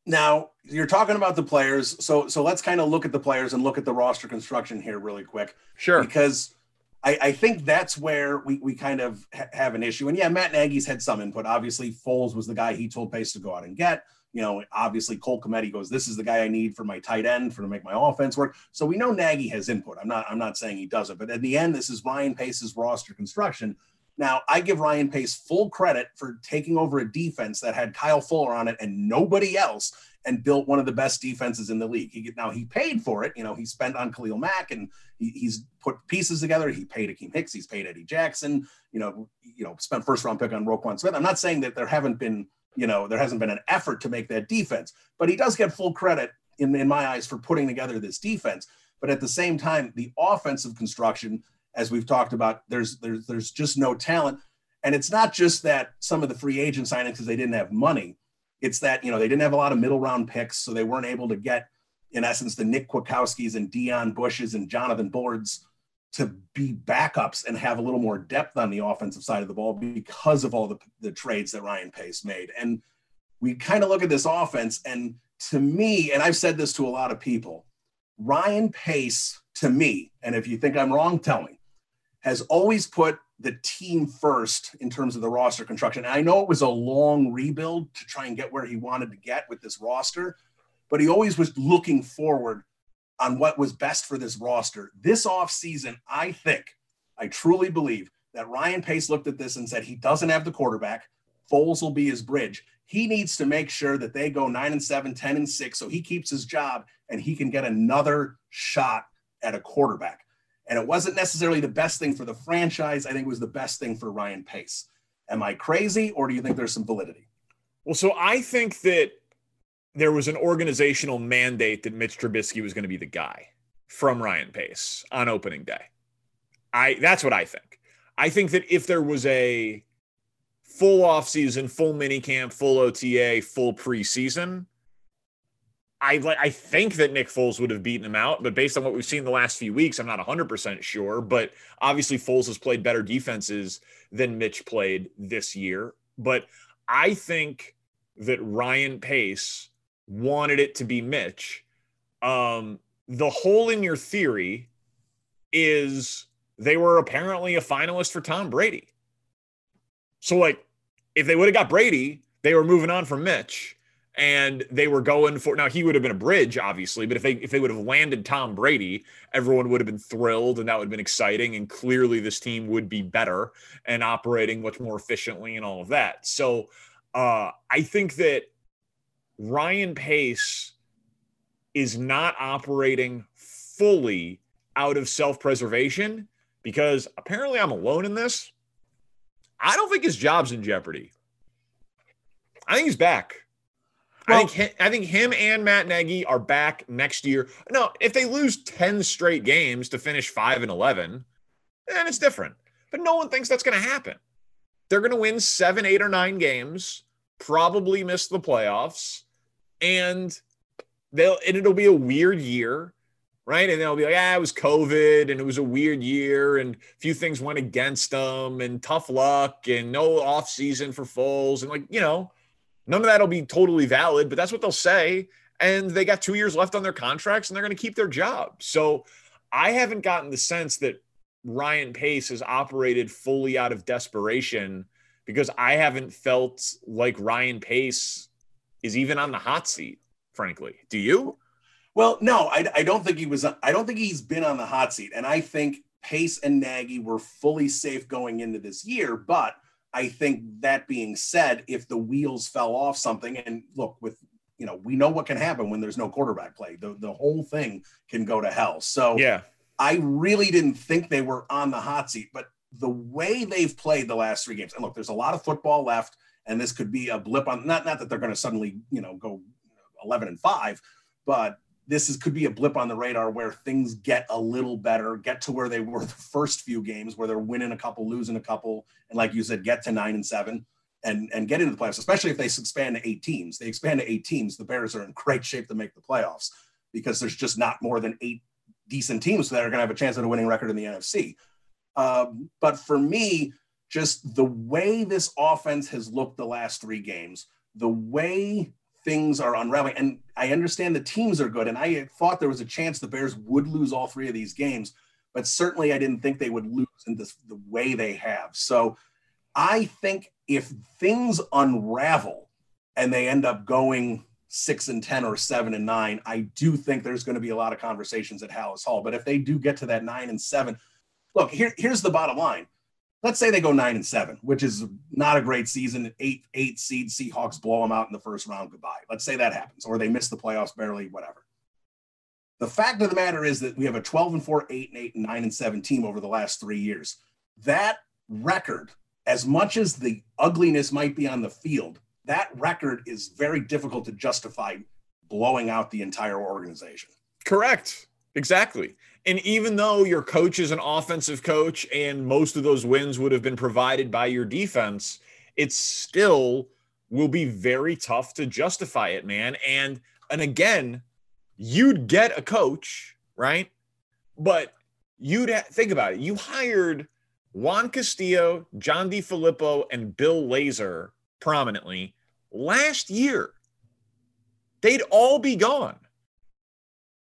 Now you're talking about the players, so so let's kind of look at the players and look at the roster construction here really quick. Sure. Because I, I think that's where we, we kind of ha- have an issue. And yeah, Matt Nagy's had some input. Obviously, Foles was the guy he told Pace to go out and get. You know, obviously Cole Kmet goes, this is the guy I need for my tight end for to make my offense work. So we know Nagy has input. I'm not I'm not saying he doesn't, but at the end, this is Ryan Pace's roster construction. Now, I give Ryan Pace full credit for taking over a defense that had Kyle Fuller on it and nobody else and built one of the best defenses in the league. He now he paid for it. You know, he spent on Khalil Mack and he, he's put pieces together. He paid Akiem Hicks. He's paid Eddie Jackson. You know, you know, spent first round pick on Roquan Smith. I'm not saying that there haven't been, you know, there hasn't been an effort to make that defense, but he does get full credit in, in my eyes for putting together this defense. But at the same time, the offensive construction as we've talked about, there's there's there's just no talent. And it's not just that some of the free agent signings because they didn't have money. It's that you know they didn't have a lot of middle round picks, so they weren't able to get, in essence, the Nick Kwiatkowskis and Deon Bushes and Jonathan Boards to be backups and have a little more depth on the offensive side of the ball because of all the, the trades that Ryan Pace made. And we kind of look at this offense, and to me, and I've said this to a lot of people, Ryan Pace, to me, and if you think I'm wrong, tell me, has always put the team first in terms of the roster construction. And I know it was a long rebuild to try and get where he wanted to get with this roster, but he always was looking forward on what was best for this roster. This offseason, I think, I truly believe that Ryan Pace looked at this and said he doesn't have the quarterback. Foles will be his bridge. He needs to make sure that they go nine and seven, 10 and six, so he keeps his job and he can get another shot at a quarterback. And it wasn't necessarily the best thing for the franchise. I think it was the best thing for Ryan Pace. Am I crazy or do you think there's some validity? Well, so I think that there was an organizational mandate that Mitch Trubisky was going to be the guy from Ryan Pace on opening day. I that's what I think. I think that if there was a full off season, full mini camp, full OTA, full preseason, I I think that Nick Foles would have beaten him out, but based on what we've seen the last few weeks, I'm not 100% sure. But obviously, Foles has played better defenses than Mitch played this year. But I think that Ryan Pace wanted it to be Mitch. Um, the hole in your theory is they were apparently a finalist for Tom Brady. So, like, if they would have got Brady, they were moving on from Mitch and they were going for now he would have been a bridge obviously but if they if they would have landed Tom Brady everyone would have been thrilled and that would have been exciting and clearly this team would be better and operating much more efficiently and all of that. So uh I think that Ryan Pace is not operating fully out of self-preservation because apparently I'm alone in this. I don't think his job's in jeopardy. I think he's back well, I think I think him and Matt Nagy are back next year. No, if they lose 10 straight games to finish 5 and 11, then it's different. But no one thinks that's going to happen. They're going to win 7, 8 or 9 games, probably miss the playoffs, and they'll and it'll be a weird year, right? And they'll be like, "Ah, it was COVID and it was a weird year and a few things went against them and tough luck and no off season for Foles and like, you know, None of that'll be totally valid, but that's what they'll say. And they got two years left on their contracts and they're going to keep their job. So I haven't gotten the sense that Ryan Pace has operated fully out of desperation because I haven't felt like Ryan Pace is even on the hot seat, frankly. Do you? Well, no, I, I don't think he was. I don't think he's been on the hot seat. And I think Pace and Nagy were fully safe going into this year. But I think that being said, if the wheels fell off something, and look, with you know, we know what can happen when there's no quarterback play. The the whole thing can go to hell. So yeah, I really didn't think they were on the hot seat, but the way they've played the last three games, and look, there's a lot of football left, and this could be a blip on not not that they're going to suddenly you know go 11 and five, but this is could be a blip on the radar where things get a little better, get to where they were the first few games, where they're winning a couple, losing a couple, and like you said, get to nine and seven and and get into the playoffs. Especially if they expand to eight teams, they expand to eight teams. The Bears are in great shape to make the playoffs because there's just not more than eight decent teams that are going to have a chance at a winning record in the NFC. Um, but for me, just the way this offense has looked the last three games, the way things are unraveling. And I understand the teams are good. And I thought there was a chance the Bears would lose all three of these games, but certainly I didn't think they would lose in this, the way they have. So I think if things unravel and they end up going six and 10 or seven and nine, I do think there's going to be a lot of conversations at Halas Hall. But if they do get to that nine and seven, look, here, here's the bottom line let's say they go nine and seven, which is not a great season. Eight, eight seed Seahawks blow them out in the first round. Goodbye. Let's say that happens, or they miss the playoffs barely, whatever. The fact of the matter is that we have a 12 and 4, 8 and 8, and 9 and 7 team over the last three years. That record, as much as the ugliness might be on the field, that record is very difficult to justify blowing out the entire organization. Correct. Exactly. And even though your coach is an offensive coach and most of those wins would have been provided by your defense, it still will be very tough to justify it, man. And and again, you'd get a coach, right? But you'd ha- think about it. You hired Juan Castillo, John DeFilippo, and Bill Lazor prominently last year. They'd all be gone.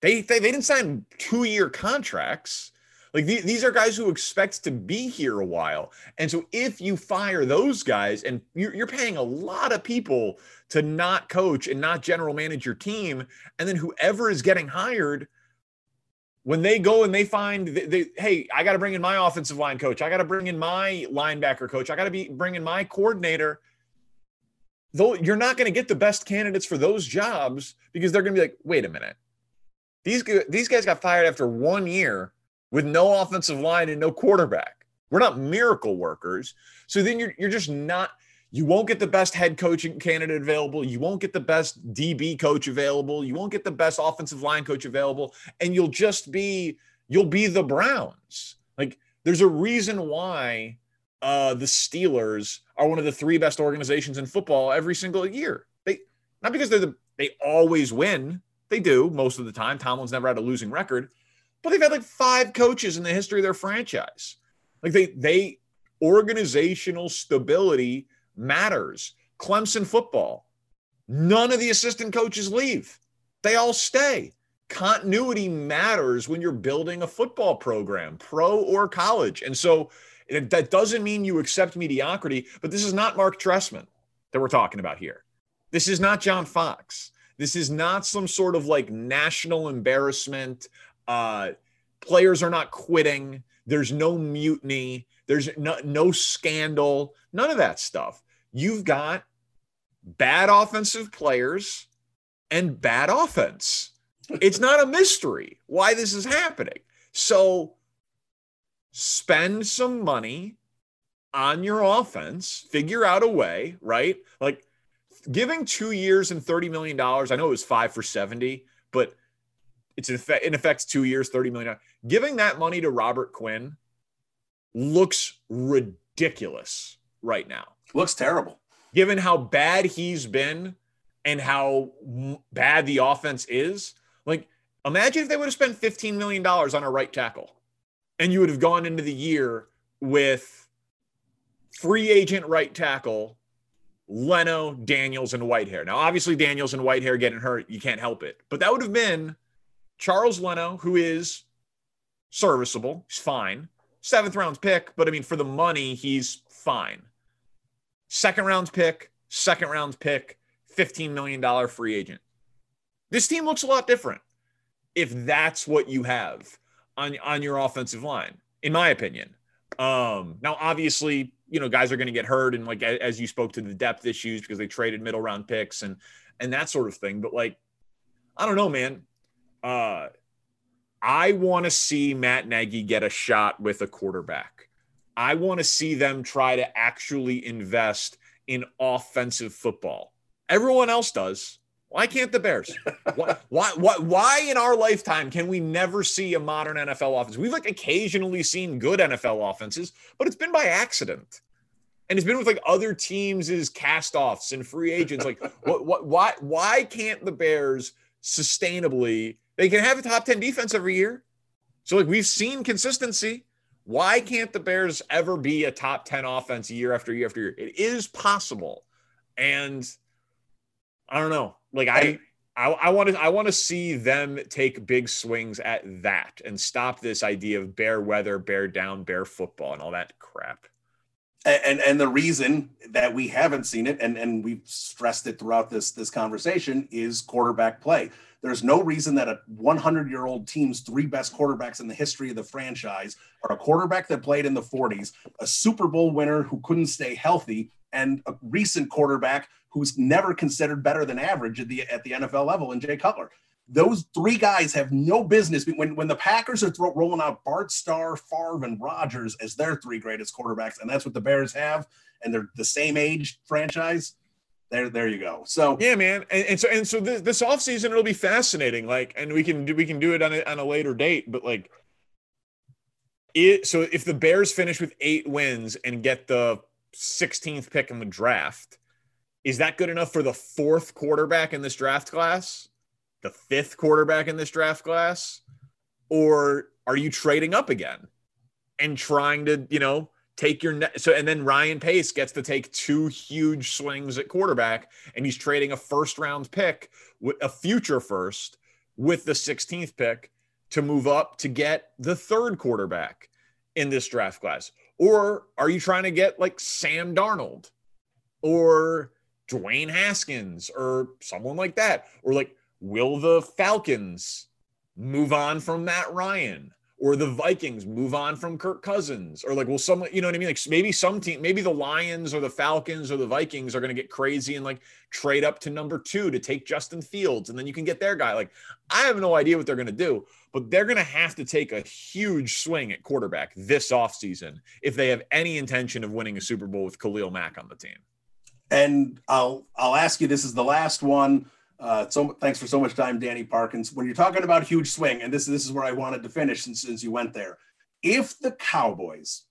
They, they, they didn't sign two year contracts. Like the, these are guys who expect to be here a while. And so if you fire those guys and you're, you're paying a lot of people to not coach and not general manage your team, and then whoever is getting hired, when they go and they find they, they hey, I got to bring in my offensive line coach, I got to bring in my linebacker coach, I got to be bringing my coordinator. Though you're not going to get the best candidates for those jobs because they're going to be like, wait a minute, these these guys got fired after one year with no offensive line and no quarterback. We're not miracle workers. So then you're you're just not you won't get the best head coaching candidate available. You won't get the best DB coach available. You won't get the best offensive line coach available and you'll just be you'll be the Browns. Like there's a reason why uh, the Steelers are one of the three best organizations in football every single year. They not because they're the they always win. They do most of the time. Tomlin's never had a losing record, but they've had like five coaches in the history of their franchise. Like they they organizational stability matters. Clemson football, none of the assistant coaches leave. They all stay. Continuity matters when you're building a football program, pro or college. And so that doesn't mean you accept mediocrity, but this is not Mark Trestman that we're talking about here. This is not John Fox. This is not some sort of like national embarrassment. Uh, players are not quitting. There's no mutiny. There's no, no scandal. None of that stuff. You've got bad offensive players and bad offense. It's not a mystery why this is happening. So spend some money on your offense, figure out a way, right? Like giving two years and $30 million, I know it was five for 70, but it's in effect, in effect two years, $30 million. Giving that money to Robert Quinn looks ridiculous right now. Looks terrible. Given how bad he's been and how bad the offense is. Like, imagine if they would have spent $15 million on a right tackle and you would have gone into the year with free agent right tackle Leno, Daniels, and Whitehair. Now, obviously, Daniels and Whitehair getting hurt, you can't help it. But that would have been Charles Leno, who is serviceable. He's fine. Seventh round pick, but I mean, for the money, he's fine. Second round pick, second round pick, $15 million free agent. This team looks a lot different if that's what you have on, on your offensive line, in my opinion. Um, now, obviously, you know, guys are going to get hurt, and like as you spoke to the depth issues because they traded middle round picks and and that sort of thing. But like, I don't know, man. Uh, I want to see Matt Nagy get a shot with a quarterback. I want to see them try to actually invest in offensive football. Everyone else does. Why can't the Bears? why, why, why, why in our lifetime can we never see a modern NFL offense? We've like occasionally seen good NFL offenses, but it's been by accident. And it's been with like other teams' cast offs and free agents. Like, what, what, why, why can't the Bears sustainably? They can have a top 10 defense every year. So, like, we've seen consistency. Why can't the Bears ever be a top 10 offense year after year after year? It is possible. And I don't know Like I I want to I want to see them take big swings at that and stop this idea of bear weather, bear down, bear football, and all that crap. And and the reason that we haven't seen it, and and we've stressed it throughout this this conversation, is quarterback play. There's no reason that a 100 year old team's three best quarterbacks in the history of the franchise are a quarterback that played in the 40s, a Super Bowl winner who couldn't stay healthy, and a recent quarterback who's never considered better than average at the at the NFL level in Jay Cutler. Those three guys have no business when when the Packers are throw, rolling out Bart Starr, Favre, and Rodgers as their three greatest quarterbacks, and that's what the Bears have, and they're the same age franchise there there you go so yeah man and, and so and so this, this off season it'll be fascinating like and we can do we can do it on a, on a later date but like it so if the bears finish with eight wins and get the 16th pick in the draft is that good enough for the fourth quarterback in this draft class the fifth quarterback in this draft class or are you trading up again and trying to you know take your net. So, and then Ryan Pace gets to take two huge swings at quarterback, and he's trading a first round pick with a future first with the 16th pick to move up to get the third quarterback in this draft class. Or are you trying to get like Sam Darnold or Dwayne Haskins or someone like that? Or like, will the Falcons move on from Matt Ryan? or the Vikings move on from Kirk Cousins, or like, will someone, you know what I mean? Like maybe some team, maybe the Lions or the Falcons or the Vikings are going to get crazy and like trade up to number two to take Justin Fields, and then you can get their guy. Like, I have no idea what they're going to do, but they're going to have to take a huge swing at quarterback this offseason if they have any intention of winning a Super Bowl with Khalil Mack on the team. And I'll I'll ask you. This is the last one. Uh, so thanks for so much time, Danny Parkins. When you're talking about huge swing, and this this is where I wanted to finish since, since you went there. If the Cowboys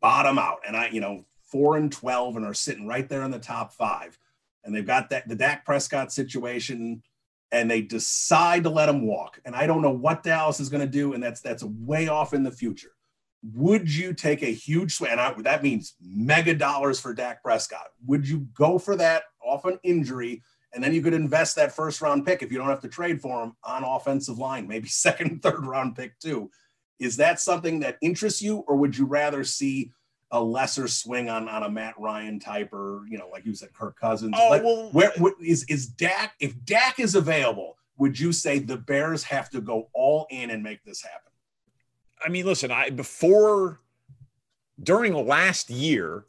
bottom out, and I, you know, four and twelve, and are sitting right there in the top five, and they've got that the Dak Prescott situation, and they decide to let him walk, and I don't know what Dallas is going to do, and that's that's way off in the future. Would you take a huge swing? And I, that means mega dollars for Dak Prescott. Would you go for that off an injury? And then you could invest that first round pick if you don't have to trade for him on offensive line, maybe second, third round pick too. Is that something that interests you, or would you rather see a lesser swing on, on a Matt Ryan type, or you know, like you said, Kirk Cousins? Oh, like, well, where, where is is Dak? If Dak is available, would you say the Bears have to go all in and make this happen? I mean, listen, I before during last year,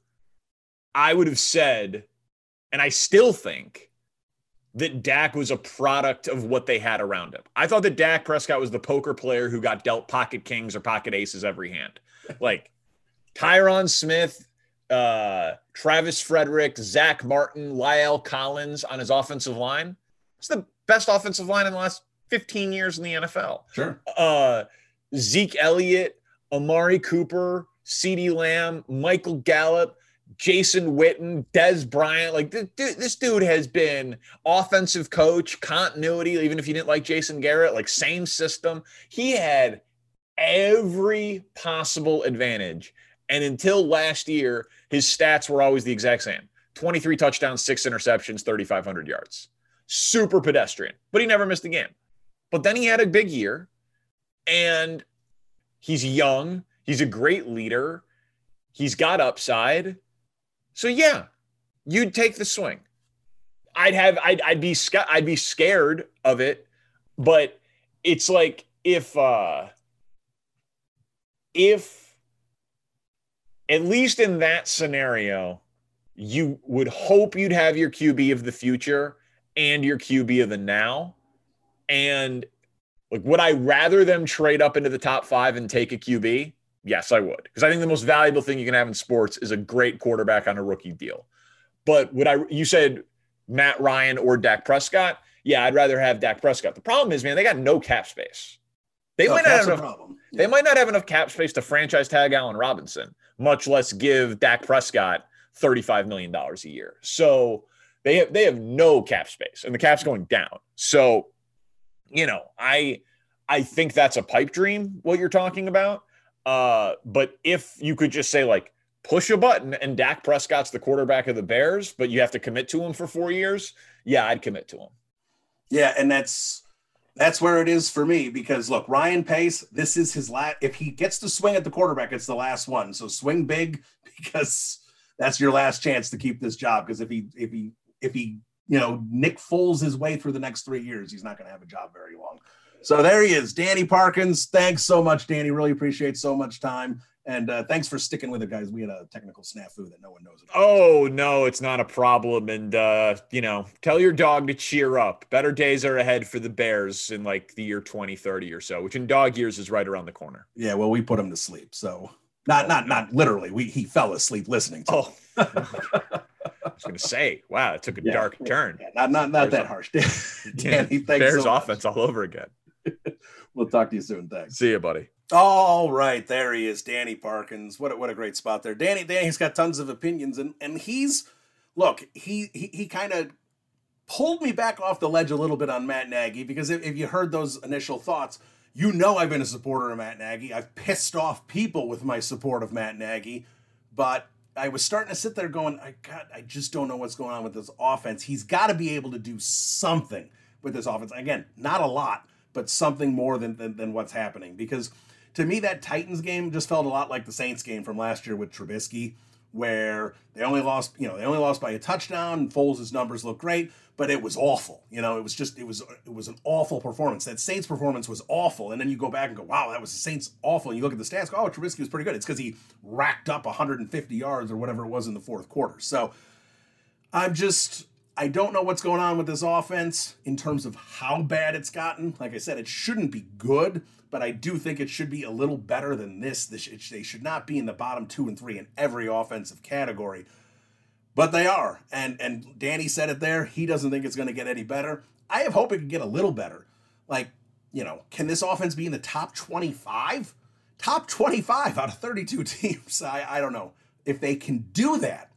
I would have said, and I still think that Dak was a product of what they had around him. I thought that Dak Prescott was the poker player who got dealt pocket kings or pocket aces every hand. Like Tyron Smith, uh, Travis Frederick, Zack Martin, La'el Collins on his offensive line. It's the best offensive line in the last 15 years in the NFL. Sure. Uh, Zeke Elliott, Amari Cooper, CeeDee Lamb, Michael Gallup, Jason Witten, Dez Bryant. Like this dude has been offensive coach, continuity, even if you didn't like Jason Garrett, like same system. He had every possible advantage. And until last year, his stats were always the exact same 23 touchdowns, six interceptions, 3,500 yards. Super pedestrian, but he never missed a game. But then he had a big year and he's young. He's a great leader. He's got upside so yeah, you'd take the swing. I'd have I'd I'd be I'd be scared of it, but it's like if uh if at least in that scenario, you would hope you'd have your QB of the future and your QB of the now. And like, would I rather them trade up into the top five and take a QB? Yes, I would. Because I think the most valuable thing you can have in sports is a great quarterback on a rookie deal. But would I, you said Matt Ryan or Dak Prescott? Yeah, I'd rather have Dak Prescott. The problem is, man, they got no cap space. They, might, not have enough, yeah. they might not have enough cap space to franchise tag Allen Robinson, much less give Dak Prescott $35 million a year. So they have, they have no cap space and the cap's going down. So, you know, I I think that's a pipe dream, what you're talking about. Uh, but if you could just say like push a button and Dak Prescott's the quarterback of the Bears, but you have to commit to him for four years, yeah, I'd commit to him. Yeah, and that's that's where it is for me because look, Ryan Pace, this is his last. If he gets to swing at the quarterback, it's the last one. So swing big because that's your last chance to keep this job. Because if he if he if he you know Nick Foles his way through the next three years, he's not going to have a job very long. So there he is, Danny Parkins. Thanks so much, Danny. Really appreciate so much time. And uh, thanks for sticking with it, guys. We had a technical snafu that no one knows about. Oh, no, it's not a problem. And, uh, you know, tell your dog to cheer up. Better days are ahead for the Bears in like the year 2030 or so, which in dog years is right around the corner. Yeah, well, we put him to sleep. So not, not, not literally. We, he fell asleep listening to Oh. I was going to say, wow, it took a yeah, dark turn. Yeah, not, not, not that harsh. Danny, thanks Bears so offense all over again. we'll talk to you soon. Thanks. See you, buddy. All right, there he is, Danny Parkins. What a, what a great spot there. Danny Danny's got tons of opinions and and he's look, he he, he kind of pulled me back off the ledge a little bit on Matt Nagy because if, if you heard those initial thoughts, you know I've been a supporter of Matt Nagy. I've pissed off people with my support of Matt Nagy, but I was starting to sit there going, I got I just don't know what's going on with this offense. He's got to be able to do something with this offense. Again, not a lot, but something more than, than, than what's happening because – to me, that Titans game just felt a lot like the Saints game from last year with Trubisky, where they only lost, you know, they only lost by a touchdown. And Foles' numbers look great, but it was awful. You know, it was just, it was, it was an awful performance. That Saints performance was awful, and then you go back and go, wow, that was the Saints awful. And you look at the stats, go, oh, Trubisky was pretty good. It's because he racked up 150 yards or whatever it was in the fourth quarter. So I'm just, I don't know what's going on with this offense in terms of how bad it's gotten. Like I said, it shouldn't be good but I do think it should be a little better than this. they should not be in the bottom two and three in every offensive category, but they are. And and Danny said it there. He doesn't think it's going to get any better. I have hope it can get a little better. Like you know, can this offense be in the top twenty five? Top twenty five out of thirty two teams. I I don't know if they can do that.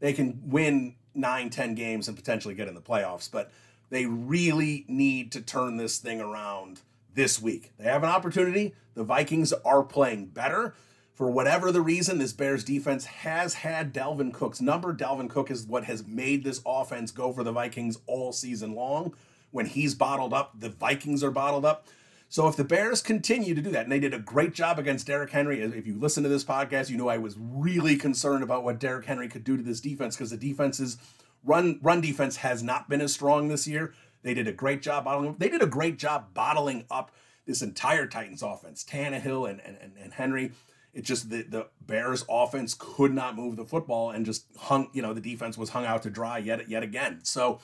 They can win nine, ten games and potentially get in the playoffs, but they really need to turn this thing around this week. They have an opportunity. The Vikings are playing better. For whatever the reason, this Bears defense has had Dalvin Cook's number. Dalvin Cook is what has made this offense go for the Vikings all season long. When he's bottled up, the Vikings are bottled up. So if the Bears continue to do that, and they did a great job against Derrick Henry, if you listen to this podcast, you know I was really concerned about what Derrick Henry could do to this defense because the defense's run run defense has not been as strong this year. They did a great job bottling. They did a great job bottling up this entire Titans offense, Tannehill and and, and Henry. It just the, the Bears offense could not move the football and just hung, you know, the defense was hung out to dry yet yet again. So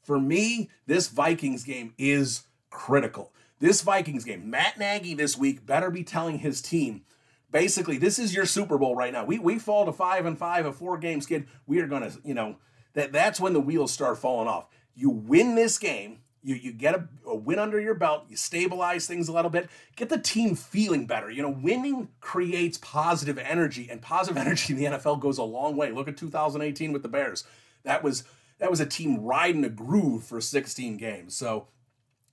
for me, this Vikings game is critical. This Vikings game, Matt Nagy this week better be telling his team, basically, this is your Super Bowl right now. We we fall to five and five, a four game skid. We are gonna, you know, that that's when the wheels start falling off. You win this game, you, you get a, a, win under your belt, you stabilize things a little bit, get the team feeling better. You know, winning creates positive energy, and positive energy in the NFL goes a long way. Look at 2018 with the Bears. That was that was a team riding a groove for 16 games. So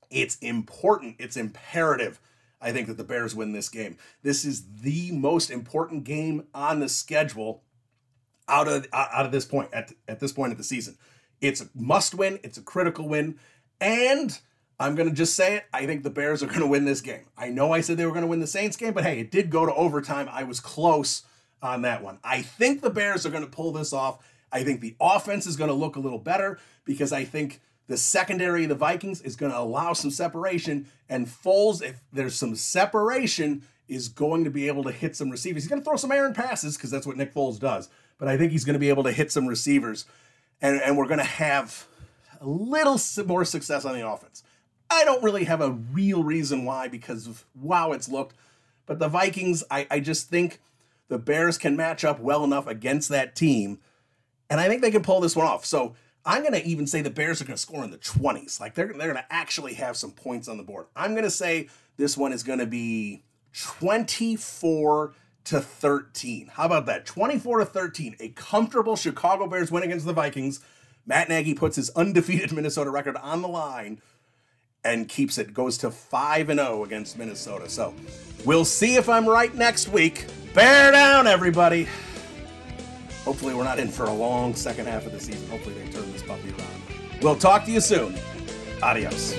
it's important, it's imperative. I think that the Bears win this game. This is the most important game on the schedule out of out of this point at, at this point of the season. It's a must win, it's a critical win. And I'm going to just say it. I think the Bears are going to win this game. I know I said they were going to win the Saints game, but hey, it did go to overtime. I was close on that one. I think the Bears are going to pull this off. I think the offense is going to look a little better because I think the secondary of the Vikings is going to allow some separation. And Foles, if there's some separation, is going to be able to hit some receivers. He's going to throw some errant passes because that's what Nick Foles does. But I think he's going to be able to hit some receivers and, and we're going to have a little more success on the offense. I don't really have a real reason why because of wow it's looked, but the Vikings, I, I just think the Bears can match up well enough against that team, and I think they can pull this one off. So I'm going to even say the Bears are going to score in the 20s. Like they're, they're going to actually have some points on the board. I'm going to say this one is going to be 24 to 13. How about that? 24 to 13. A comfortable Chicago Bears win against the Vikings. Matt Nagy puts his undefeated Minnesota record on the line and keeps it, goes to 5 and 0 against Minnesota. So we'll see if I'm right next week. Bear down, everybody. Hopefully, we're not in for a long second half of the season. Hopefully, they turn puppy. We'll talk to you soon. Adios.